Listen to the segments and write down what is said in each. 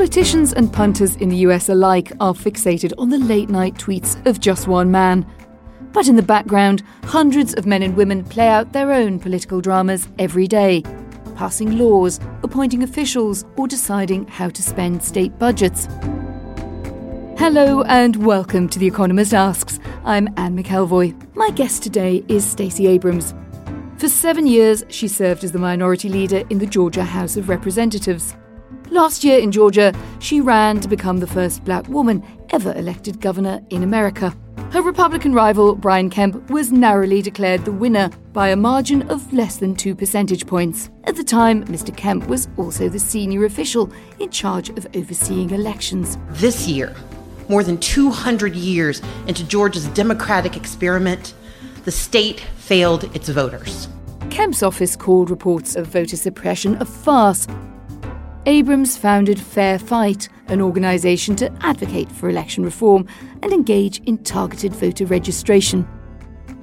Politicians and punters in the US alike are fixated on the late night tweets of just one man. But in the background, hundreds of men and women play out their own political dramas every day, passing laws, appointing officials, or deciding how to spend state budgets. Hello and welcome to The Economist Asks. I'm Anne McElvoy. My guest today is Stacey Abrams. For seven years, she served as the minority leader in the Georgia House of Representatives. Last year in Georgia, she ran to become the first black woman ever elected governor in America. Her Republican rival, Brian Kemp, was narrowly declared the winner by a margin of less than two percentage points. At the time, Mr. Kemp was also the senior official in charge of overseeing elections. This year, more than 200 years into Georgia's democratic experiment, the state failed its voters. Kemp's office called reports of voter suppression a farce Abrams founded Fair Fight, an organisation to advocate for election reform and engage in targeted voter registration.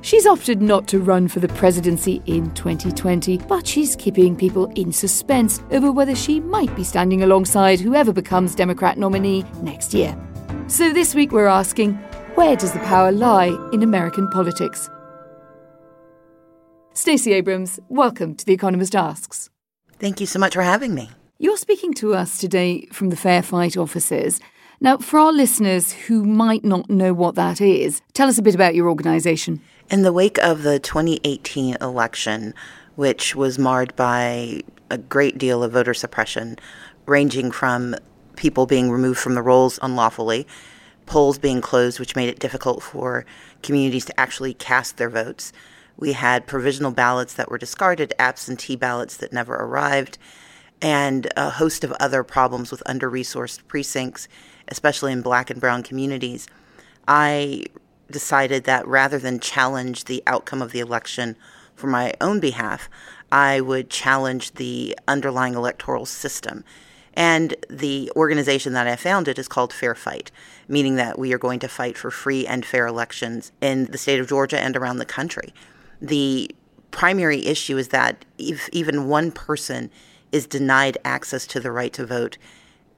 She's opted not to run for the presidency in 2020, but she's keeping people in suspense over whether she might be standing alongside whoever becomes Democrat nominee next year. So this week we're asking where does the power lie in American politics? Stacey Abrams, welcome to The Economist Asks. Thank you so much for having me. You're speaking to us today from the Fair Fight offices. Now, for our listeners who might not know what that is, tell us a bit about your organisation. In the wake of the 2018 election, which was marred by a great deal of voter suppression, ranging from people being removed from the rolls unlawfully, polls being closed, which made it difficult for communities to actually cast their votes. We had provisional ballots that were discarded, absentee ballots that never arrived and a host of other problems with under resourced precincts, especially in black and brown communities, I decided that rather than challenge the outcome of the election for my own behalf, I would challenge the underlying electoral system. And the organization that I founded is called Fair Fight, meaning that we are going to fight for free and fair elections in the state of Georgia and around the country. The primary issue is that if even one person is denied access to the right to vote,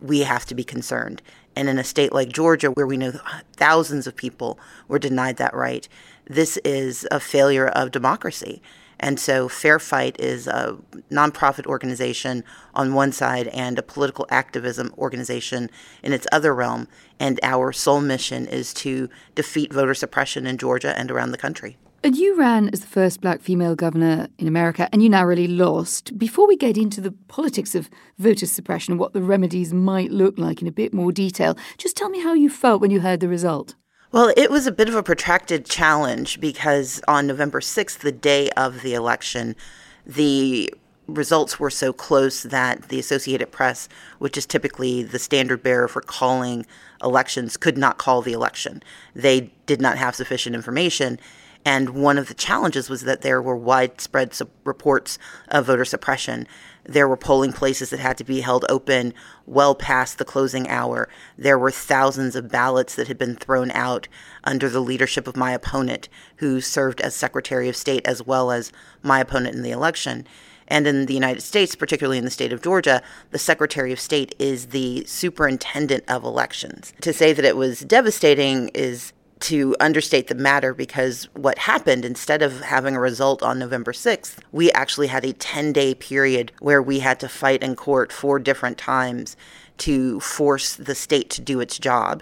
we have to be concerned. And in a state like Georgia, where we know thousands of people were denied that right, this is a failure of democracy. And so Fair Fight is a nonprofit organization on one side and a political activism organization in its other realm. And our sole mission is to defeat voter suppression in Georgia and around the country. And you ran as the first black female governor in America, and you narrowly lost. Before we get into the politics of voter suppression and what the remedies might look like in a bit more detail, just tell me how you felt when you heard the result. Well, it was a bit of a protracted challenge because on November 6th, the day of the election, the results were so close that the Associated Press, which is typically the standard bearer for calling elections, could not call the election. They did not have sufficient information. And one of the challenges was that there were widespread su- reports of voter suppression. There were polling places that had to be held open well past the closing hour. There were thousands of ballots that had been thrown out under the leadership of my opponent, who served as Secretary of State as well as my opponent in the election. And in the United States, particularly in the state of Georgia, the Secretary of State is the superintendent of elections. To say that it was devastating is to understate the matter because what happened, instead of having a result on November 6th, we actually had a 10 day period where we had to fight in court four different times to force the state to do its job.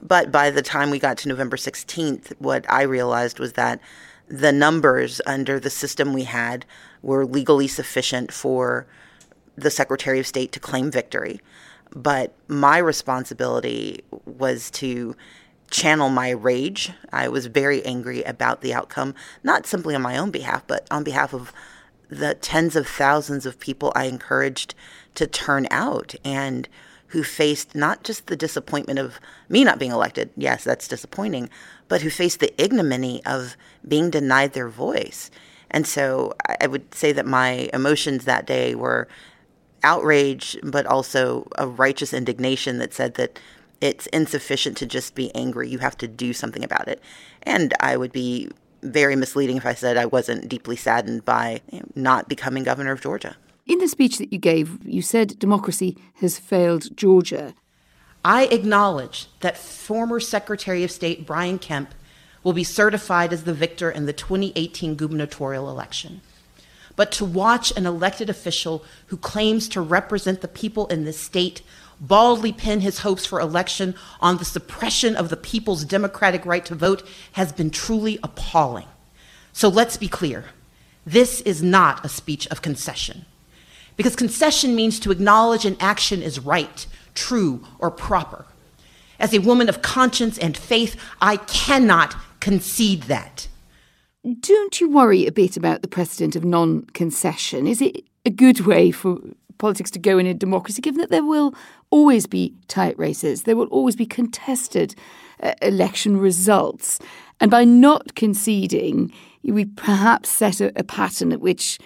But by the time we got to November 16th, what I realized was that the numbers under the system we had were legally sufficient for the Secretary of State to claim victory. But my responsibility was to channel my rage. I was very angry about the outcome, not simply on my own behalf, but on behalf of the tens of thousands of people I encouraged to turn out and who faced not just the disappointment of me not being elected, yes, that's disappointing, but who faced the ignominy of being denied their voice. And so I would say that my emotions that day were outrage, but also a righteous indignation that said that it's insufficient to just be angry. You have to do something about it. And I would be very misleading if I said I wasn't deeply saddened by not becoming governor of Georgia. In the speech that you gave, you said democracy has failed Georgia. I acknowledge that former Secretary of State Brian Kemp will be certified as the victor in the 2018 gubernatorial election. But to watch an elected official who claims to represent the people in this state baldly pin his hopes for election on the suppression of the people's democratic right to vote has been truly appalling. So let's be clear this is not a speech of concession. Because concession means to acknowledge an action is right, true, or proper. As a woman of conscience and faith, I cannot concede that. Don't you worry a bit about the precedent of non concession? Is it a good way for politics to go in a democracy, given that there will always be tight races, there will always be contested uh, election results. And by not conceding, we perhaps set a, a pattern at which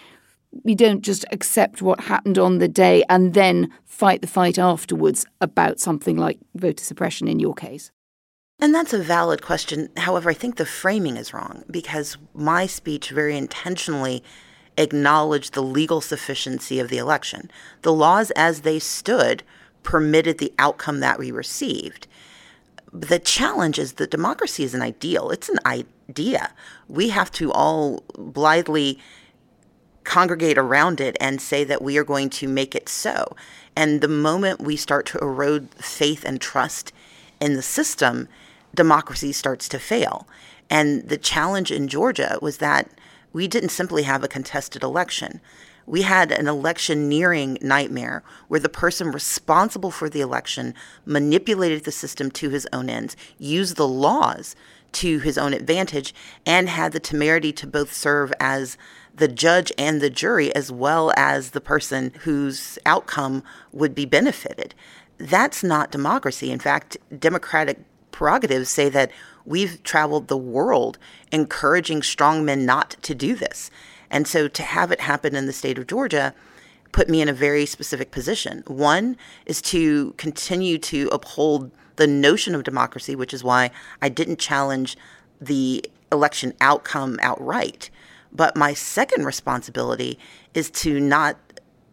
we don't just accept what happened on the day and then fight the fight afterwards about something like voter suppression in your case. And that's a valid question. However, I think the framing is wrong because my speech very intentionally acknowledged the legal sufficiency of the election. The laws as they stood permitted the outcome that we received. The challenge is that democracy is an ideal, it's an idea. We have to all blithely congregate around it and say that we are going to make it so. And the moment we start to erode faith and trust in the system, democracy starts to fail. And the challenge in Georgia was that we didn't simply have a contested election. We had an electioneering nightmare where the person responsible for the election manipulated the system to his own ends, used the laws to his own advantage, and had the temerity to both serve as the judge and the jury, as well as the person whose outcome would be benefited. That's not democracy. In fact, democratic prerogatives say that we've traveled the world encouraging strong men not to do this. And so to have it happen in the state of Georgia put me in a very specific position. One is to continue to uphold the notion of democracy, which is why I didn't challenge the election outcome outright. But my second responsibility is to not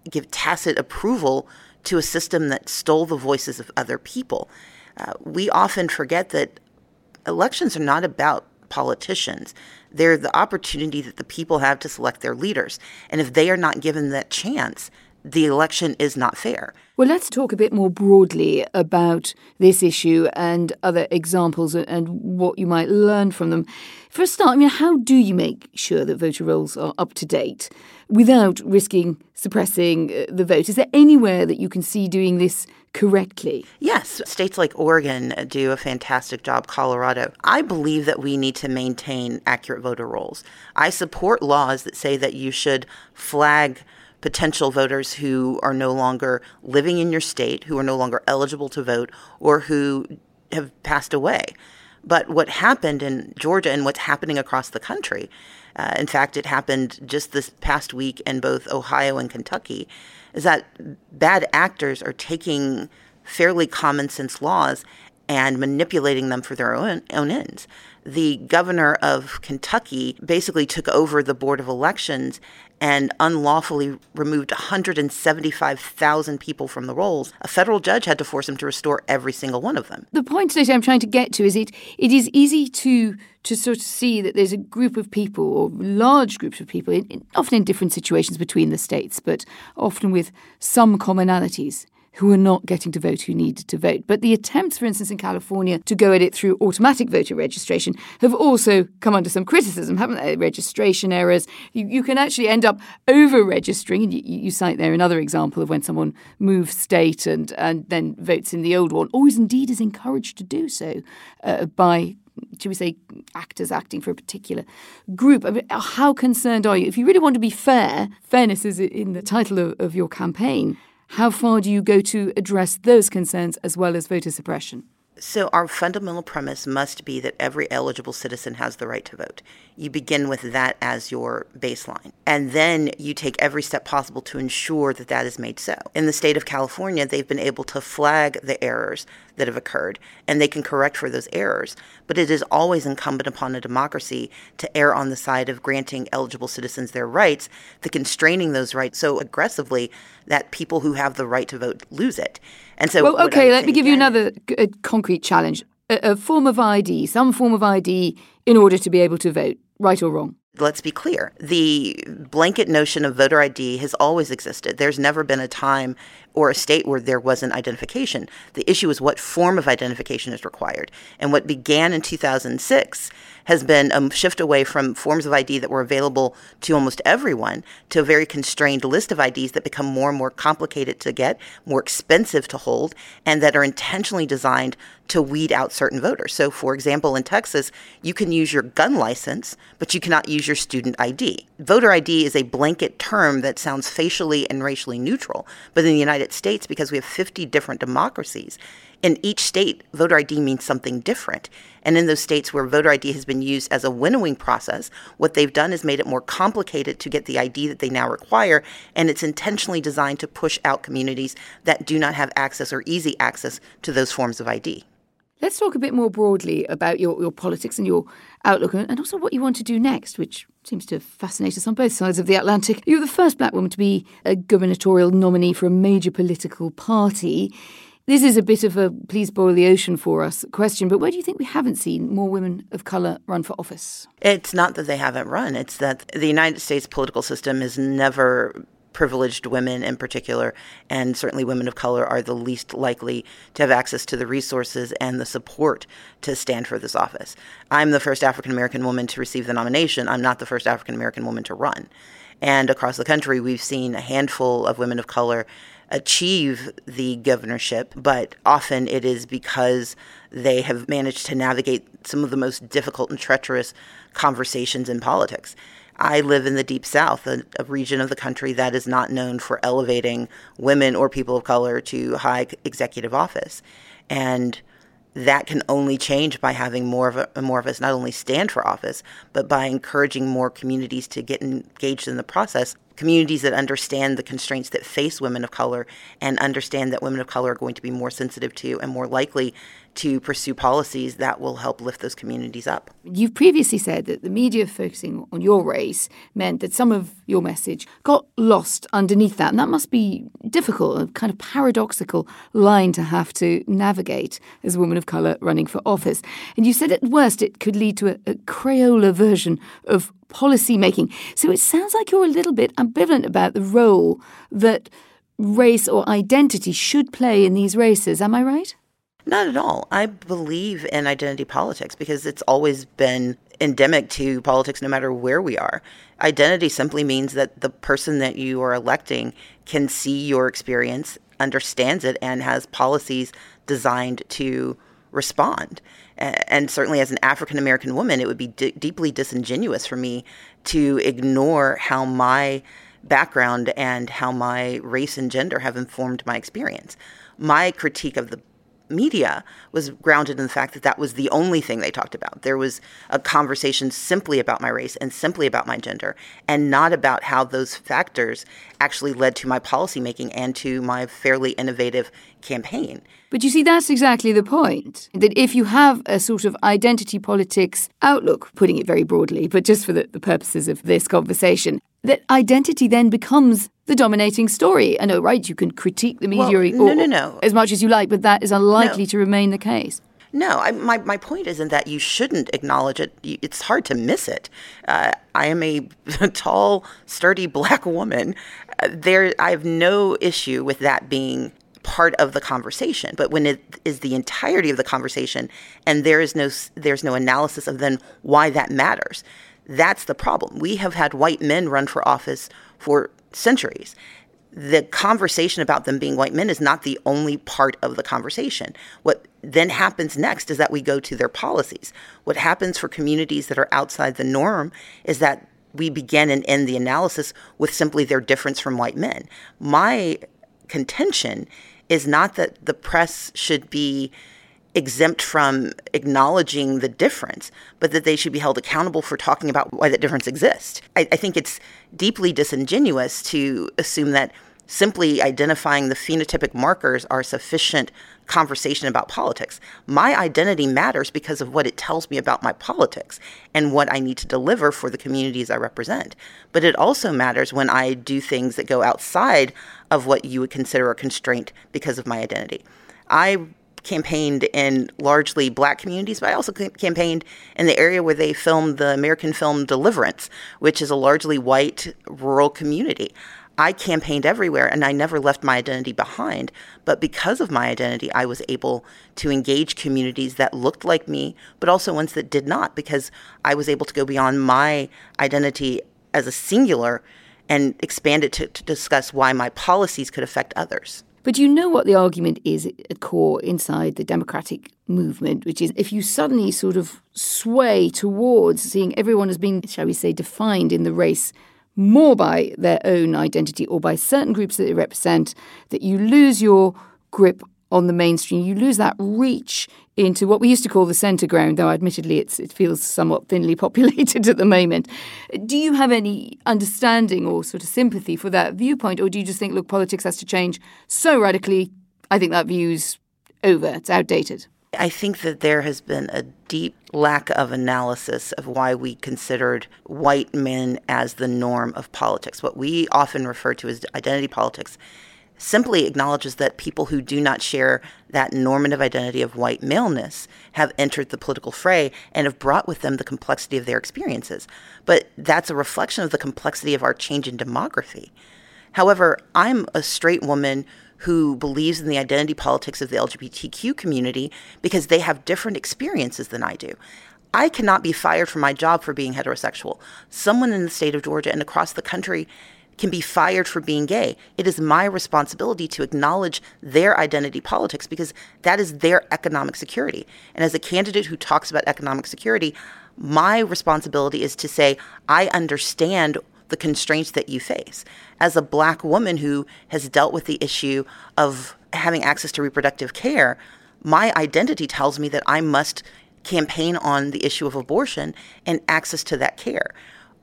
give tacit approval to a system that stole the voices of other people. Uh, we often forget that elections are not about politicians. They're the opportunity that the people have to select their leaders. And if they are not given that chance, the election is not fair. Well, let's talk a bit more broadly about this issue and other examples and what you might learn from them. For a start, I mean, how do you make sure that voter rolls are up to date without risking suppressing uh, the vote? Is there anywhere that you can see doing this correctly? Yes, states like Oregon do a fantastic job, Colorado. I believe that we need to maintain accurate voter rolls. I support laws that say that you should flag potential voters who are no longer living in your state, who are no longer eligible to vote, or who have passed away. But what happened in Georgia and what's happening across the country, uh, in fact, it happened just this past week in both Ohio and Kentucky, is that bad actors are taking fairly common sense laws and manipulating them for their own, own ends the governor of Kentucky basically took over the Board of Elections and unlawfully removed 175,000 people from the rolls. A federal judge had to force him to restore every single one of them. The point that I'm trying to get to is it it is easy to to sort of see that there's a group of people or large groups of people, in, often in different situations between the states, but often with some commonalities who are not getting to vote who needed to vote. But the attempts, for instance, in California to go at it through automatic voter registration have also come under some criticism, haven't they? Registration errors. You, you can actually end up over registering, and you, you, cite there another example of when someone moves state and, and then votes in the old one, or is indeed is encouraged to do so uh, by should we say, actors acting for a particular group. I mean, how concerned are you? If you really want to be fair, fairness is in the title of, of your campaign. How far do you go to address those concerns as well as voter suppression? So, our fundamental premise must be that every eligible citizen has the right to vote. You begin with that as your baseline. And then you take every step possible to ensure that that is made so. In the state of California, they've been able to flag the errors that have occurred and they can correct for those errors. But it is always incumbent upon a democracy to err on the side of granting eligible citizens their rights, the constraining those rights so aggressively that people who have the right to vote lose it. And so, well, okay, let me give you another uh, concrete challenge: a, a form of ID, some form of ID, in order to be able to vote, right or wrong let's be clear the blanket notion of voter ID has always existed. There's never been a time or a state where there wasn't identification. The issue is what form of identification is required. And what began in 2006 has been a shift away from forms of ID that were available to almost everyone to a very constrained list of IDs that become more and more complicated to get, more expensive to hold, and that are intentionally designed to weed out certain voters. So, for example, in Texas, you can use your gun license, but you cannot use your student ID. Voter ID is a blanket term that sounds facially and racially neutral, but in the United States, because we have 50 different democracies, in each state, voter ID means something different. And in those states where voter ID has been used as a winnowing process, what they've done is made it more complicated to get the ID that they now require. And it's intentionally designed to push out communities that do not have access or easy access to those forms of ID. Let's talk a bit more broadly about your, your politics and your outlook and also what you want to do next, which seems to fascinate us on both sides of the Atlantic. You're the first black woman to be a gubernatorial nominee for a major political party. This is a bit of a please boil the ocean for us question, but where do you think we haven't seen more women of colour run for office? It's not that they haven't run, it's that the United States political system has never privileged women in particular, and certainly women of color, are the least likely to have access to the resources and the support to stand for this office. I'm the first African American woman to receive the nomination. I'm not the first African American woman to run. And across the country, we've seen a handful of women of color achieve the governorship, but often it is because they have managed to navigate some of the most difficult and treacherous conversations in politics. I live in the Deep South, a, a, region of the country that is not known for elevating women or people of color to high executive office. And that can only change by having more of a, more of us not only stand for office, but by encouraging more communities to get engaged in the process. Communities that understand the constraints that face women of color and understand that women of color are going to be more sensitive to and more likely to pursue policies that will help lift those communities up. You've previously said that the media focusing on your race meant that some of your message got lost underneath that. And that must be difficult, a kind of paradoxical line to have to navigate as a woman of colour running for office. And you said at worst it could lead to a, a Crayola version of policy making. So it sounds like you're a little bit ambivalent about the role that race or identity should play in these races. Am I right? Not at all. I believe in identity politics because it's always been endemic to politics no matter where we are. Identity simply means that the person that you are electing can see your experience, understands it, and has policies designed to respond. And certainly, as an African American woman, it would be d- deeply disingenuous for me to ignore how my background and how my race and gender have informed my experience. My critique of the media was grounded in the fact that that was the only thing they talked about. There was a conversation simply about my race and simply about my gender, and not about how those factors actually led to my policymaking and to my fairly innovative campaign. But you see, that's exactly the point. That if you have a sort of identity politics outlook, putting it very broadly, but just for the, the purposes of this conversation, that identity then becomes the dominating story. I know, right? You can critique the media well, no, no, no. as much as you like, but that is unlikely no. to remain the case. No, I, my, my point isn't that you shouldn't acknowledge it. It's hard to miss it. Uh, I am a tall, sturdy black woman. Uh, there, I have no issue with that being part of the conversation. But when it is the entirety of the conversation and there is no there's no analysis of then why that matters, that's the problem. We have had white men run for office for centuries. The conversation about them being white men is not the only part of the conversation. What then happens next is that we go to their policies. What happens for communities that are outside the norm is that we begin and end the analysis with simply their difference from white men. My contention is not that the press should be exempt from acknowledging the difference, but that they should be held accountable for talking about why that difference exists. I, I think it's deeply disingenuous to assume that simply identifying the phenotypic markers are sufficient conversation about politics. My identity matters because of what it tells me about my politics and what I need to deliver for the communities I represent. But it also matters when I do things that go outside of what you would consider a constraint because of my identity. I campaigned in largely black communities, but I also campaigned in the area where they filmed the American film Deliverance, which is a largely white rural community. I campaigned everywhere and I never left my identity behind. But because of my identity, I was able to engage communities that looked like me, but also ones that did not, because I was able to go beyond my identity as a singular and expand it to, to discuss why my policies could affect others. But you know what the argument is at core inside the democratic movement, which is if you suddenly sort of sway towards seeing everyone as being, shall we say, defined in the race more by their own identity or by certain groups that they represent, that you lose your grip on the mainstream. You lose that reach into what we used to call the centre ground, though admittedly it feels somewhat thinly populated at the moment. Do you have any understanding or sort of sympathy for that viewpoint, or do you just think, look, politics has to change so radically? I think that view's over, it's outdated. I think that there has been a deep lack of analysis of why we considered white men as the norm of politics. What we often refer to as identity politics simply acknowledges that people who do not share that normative identity of white maleness have entered the political fray and have brought with them the complexity of their experiences. But that's a reflection of the complexity of our change in demography. However, I'm a straight woman who believes in the identity politics of the LGBTQ community because they have different experiences than I do. I cannot be fired from my job for being heterosexual. Someone in the state of Georgia and across the country can be fired for being gay. It is my responsibility to acknowledge their identity politics because that is their economic security. And as a candidate who talks about economic security, my responsibility is to say, I understand the constraints that you face. As a black woman who has dealt with the issue of having access to reproductive care, my identity tells me that I must campaign on the issue of abortion and access to that care.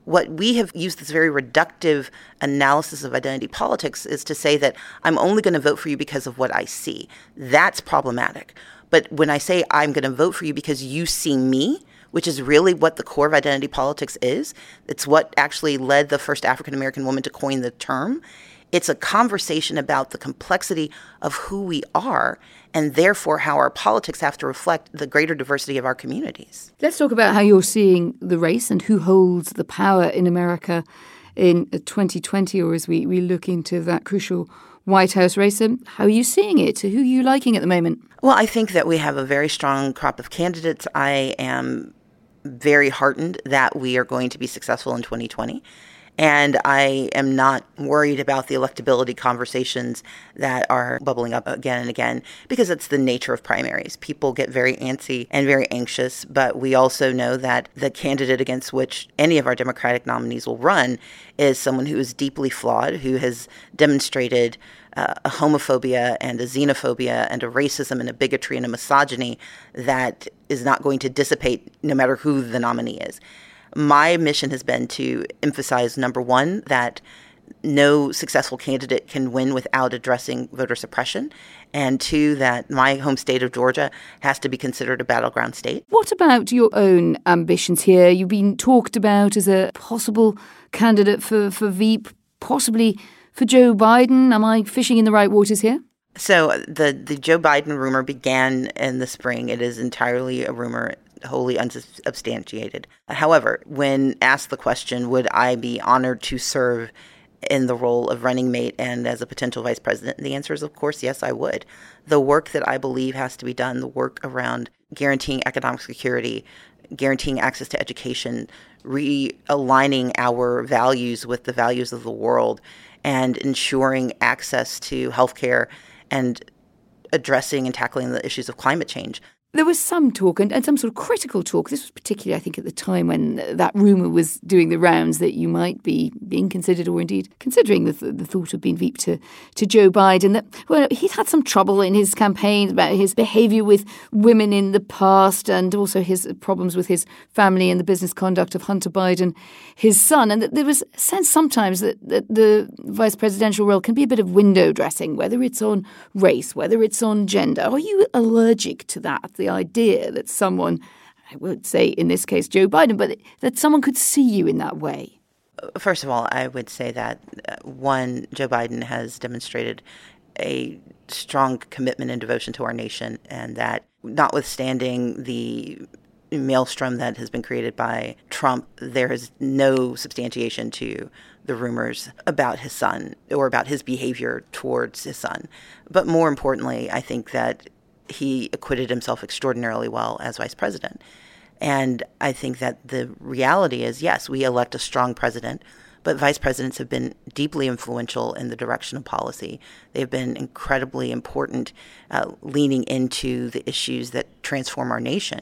What we have used this very reductive analysis of identity politics is to say that I'm only going to vote for you because of what I see. That's problematic. But when I say I'm going to vote for you because you see me, which is really what the core of identity politics is. It's what actually led the first African American woman to coin the term. It's a conversation about the complexity of who we are and therefore how our politics have to reflect the greater diversity of our communities. Let's talk about how you're seeing the race and who holds the power in America in 2020 or as we, we look into that crucial White House race. And How are you seeing it? Who are you liking at the moment? Well, I think that we have a very strong crop of candidates. I am very heartened that we are going to be successful in 2020. And I am not worried about the electability conversations that are bubbling up again and again because it's the nature of primaries. People get very antsy and very anxious, but we also know that the candidate against which any of our Democratic nominees will run is someone who is deeply flawed, who has demonstrated uh, a homophobia and a xenophobia and a racism and a bigotry and a misogyny that is not going to dissipate no matter who the nominee is. My mission has been to emphasize number one, that no successful candidate can win without addressing voter suppression. And two, that my home state of Georgia has to be considered a battleground state. What about your own ambitions here? You've been talked about as a possible candidate for, for Veep, possibly for Joe Biden. Am I fishing in the right waters here? So uh, the the Joe Biden rumor began in the spring. It is entirely a rumor, wholly unsubstantiated. However, when asked the question, would I be honored to serve in the role of running mate and as a potential vice president? The answer is, of course, yes, I would. The work that I believe has to be done, the work around guaranteeing economic security, guaranteeing access to education, realigning our values with the values of the world, and ensuring access to healthcare and addressing and tackling the issues of climate change. There was some talk and, and some sort of critical talk. This was particularly, I think, at the time when that rumour was doing the rounds that you might be being considered, or indeed considering the, th- the thought of being Veep to, to Joe Biden. That well, he'd had some trouble in his campaign about his behaviour with women in the past, and also his problems with his family and the business conduct of Hunter Biden, his son. And that there was a sense sometimes that, that the vice presidential role can be a bit of window dressing, whether it's on race, whether it's on gender. Are you allergic to that? The idea that someone, I would say in this case Joe Biden, but that someone could see you in that way? First of all, I would say that uh, one, Joe Biden has demonstrated a strong commitment and devotion to our nation, and that notwithstanding the maelstrom that has been created by Trump, there is no substantiation to the rumors about his son or about his behavior towards his son. But more importantly, I think that he acquitted himself extraordinarily well as vice president. And I think that the reality is yes, we elect a strong president, but vice presidents have been deeply influential in the direction of policy. They've been incredibly important, uh, leaning into the issues that transform our nation.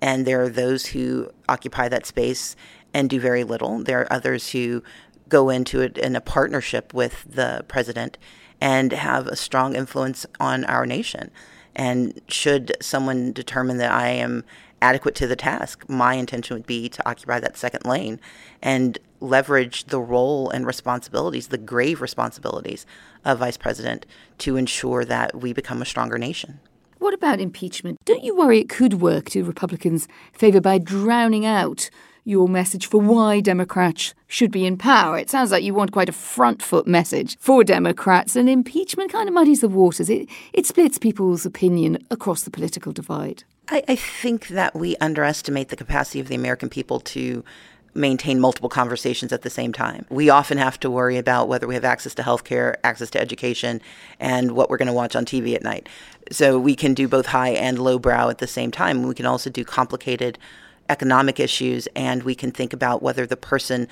And there are those who occupy that space and do very little. There are others who go into it in a partnership with the president and have a strong influence on our nation. And should someone determine that I am adequate to the task, my intention would be to occupy that second lane and leverage the role and responsibilities, the grave responsibilities of vice president to ensure that we become a stronger nation. What about impeachment? Don't you worry it could work to Republicans' favour by drowning out your message for why Democrats should be in power. It sounds like you want quite a front foot message for Democrats, and impeachment kind of muddies the waters. It, it splits people's opinion across the political divide. I, I think that we underestimate the capacity of the American people to maintain multiple conversations at the same time. We often have to worry about whether we have access to healthcare, access to education, and what we're going to watch on TV at night. So we can do both high and low brow at the same time. We can also do complicated economic issues, and we can think about whether the person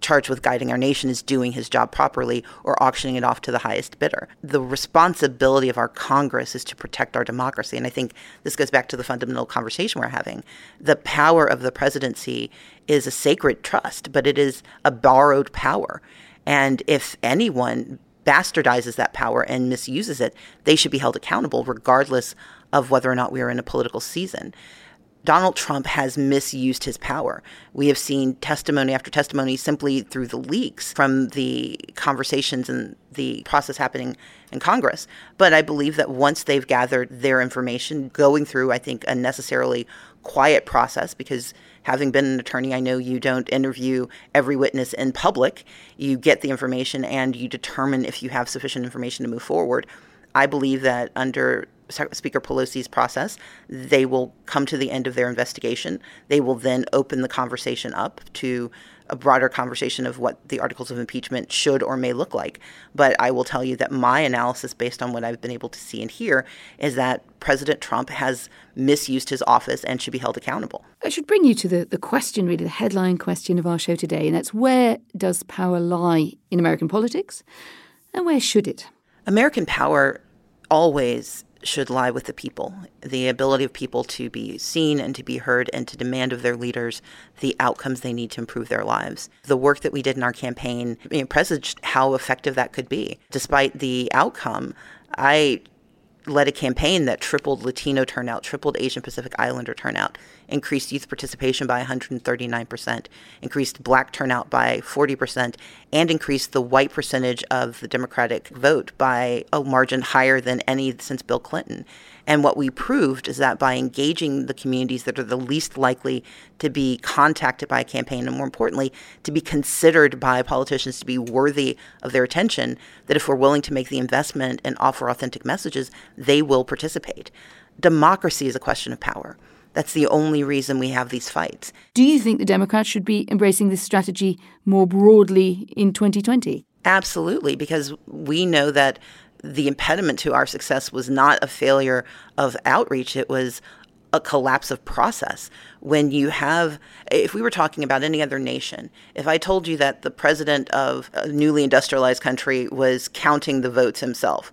charged with guiding our nation is doing his job properly or auctioning it off to the highest bidder. The responsibility of our Congress is to protect our democracy. And I think this goes back to the fundamental conversation we're having. The power of the presidency is a sacred trust, but it is a borrowed power. And if anyone bastardizes that power and misuses it, they should be held accountable regardless of whether or not we are in a political season. Donald Trump has misused his power. We have seen testimony after testimony simply through the leaks from the conversations and the process happening in Congress. But I believe that once they've gathered their information, going through, I think, a necessarily quiet process, because having been an attorney, I know you don't interview every witness in public. You get the information and you determine if you have sufficient information to move forward. I believe that under Speaker Pelosi's process, they will come to the end of their investigation. They will then open the conversation up to a broader conversation of what the articles of impeachment should or may look like. But I will tell you that my analysis, based on what I've been able to see and hear, is that President Trump has misused his office and should be held accountable. I should bring you to the, the question, really, the headline question of our show today, and that's where does power lie in American politics and where should it? American power always should lie with the people. The ability of people to be seen and to be heard and to demand of their leaders the outcomes they need to improve their lives. The work that we did in our campaign you know, presaged how effective that could be. Despite the outcome, I led a campaign that tripled Latino turnout, tripled Asian Pacific Islander turnout, increased youth participation by 139%, increased black turnout by 40%, and increased the white percentage of the Democratic vote by a margin higher than any since Bill Clinton. And what we proved is that by engaging the communities that are the least likely to be contacted by a campaign, and more importantly, to be considered by politicians to be worthy of their attention, that if we're willing to make the investment and offer authentic messages, they will participate. Democracy is a question of power. That's the only reason we have these fights. Do you think the Democrats should be embracing this strategy more broadly in 2020? Absolutely, because we know that the impediment to our success was not a failure of outreach, it was a collapse of process. When you have, if we were talking about any other nation, if I told you that the president of a newly industrialized country was counting the votes himself,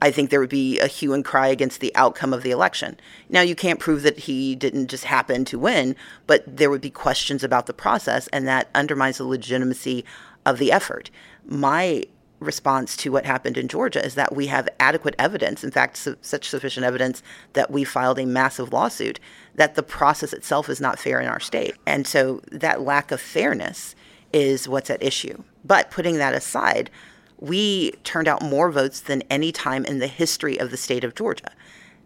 I think there would be a hue and cry against the outcome of the election. Now, you can't prove that he didn't just happen to win, but there would be questions about the process, and that undermines the legitimacy of the effort. My response to what happened in Georgia is that we have adequate evidence, in fact, su- such sufficient evidence that we filed a massive lawsuit, that the process itself is not fair in our state. And so that lack of fairness is what's at issue. But putting that aside, we turned out more votes than any time in the history of the state of Georgia.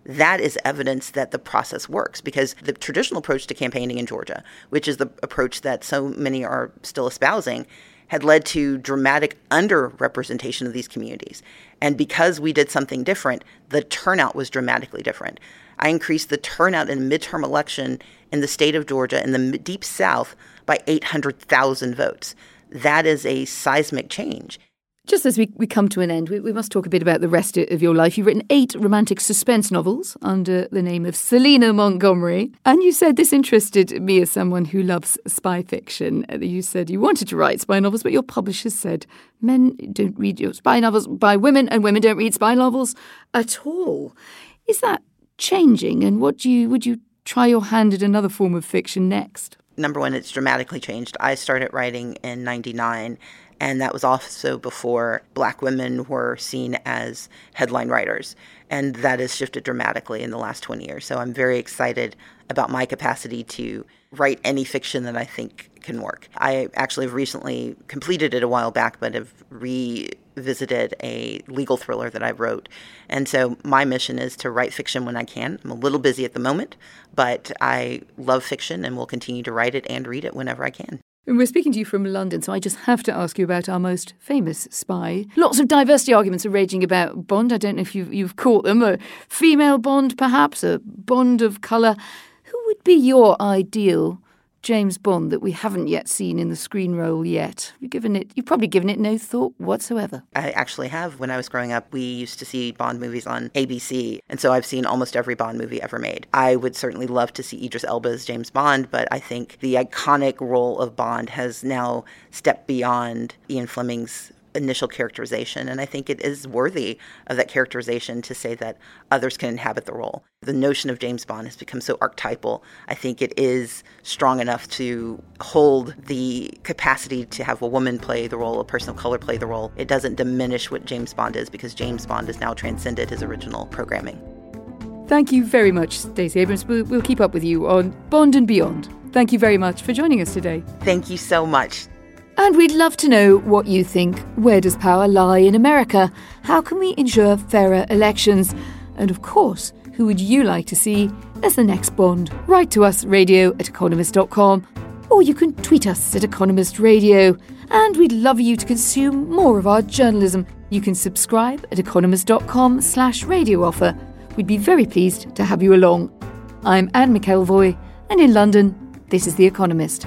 That is evidence that the process works because the traditional approach to campaigning in Georgia, which is the approach that so many are still espousing, had led to dramatic underrepresentation of these communities. And because we did something different, the turnout was dramatically different. I increased the turnout in a midterm election in the state of Georgia in the deep south by 800,000 votes. That is a seismic change. Just as we, we come to an end, we, we must talk a bit about the rest of your life. You've written eight romantic suspense novels under the name of Selena Montgomery. And you said this interested me as someone who loves spy fiction. Uh, you said you wanted to write spy novels, but your publishers said men don't read your spy novels by women, and women don't read spy novels at all. Is that changing? And what do you would you try your hand at another form of fiction next? Number one, it's dramatically changed. I started writing in 99 and that was also before black women were seen as headline writers. And that has shifted dramatically in the last 20 years. So I'm very excited about my capacity to write any fiction that I think can work. I actually have recently completed it a while back, but have revisited a legal thriller that I wrote. And so my mission is to write fiction when I can. I'm a little busy at the moment, but I love fiction and will continue to write it and read it whenever I can. We're speaking to you from London, so I just have to ask you about our most famous spy. Lots of diversity arguments are raging about Bond. I don't know if you've, you've caught them. A female Bond, perhaps, a Bond of colour. Who would be your ideal James Bond that we haven't yet seen in the screen role yet? You've given it. You've probably given it no thought whatsoever. I actually have. When I was growing up, we used to see Bond movies on ABC, and so I've seen almost every Bond movie ever made. I would certainly love to see Idris Elba as James Bond, but I think the iconic role of Bond has now stepped beyond Ian Fleming's initial characterization. And I think it is worthy of that characterization to say that others can inhabit the role. The notion of James Bond has become so archetypal. I think it is strong enough to hold the capacity to have a woman play the role, a person of color play the role. It doesn't diminish what James Bond is because James Bond has now transcended his original programming. Thank you very much, Stacey Abrams. We'll, we'll keep up with you on Bond and Beyond. Thank you very much for joining us today. Thank you so much. And we'd love to know what you think. Where does power lie in America? How can we ensure fairer elections? And of course, who would you like to see as the next Bond? Write to us, radio at economist.com, or you can tweet us at Economist Radio. And we'd love you to consume more of our journalism. You can subscribe at economist.com slash radio offer. We'd be very pleased to have you along. I'm Anne McElvoy, and in London, this is The Economist.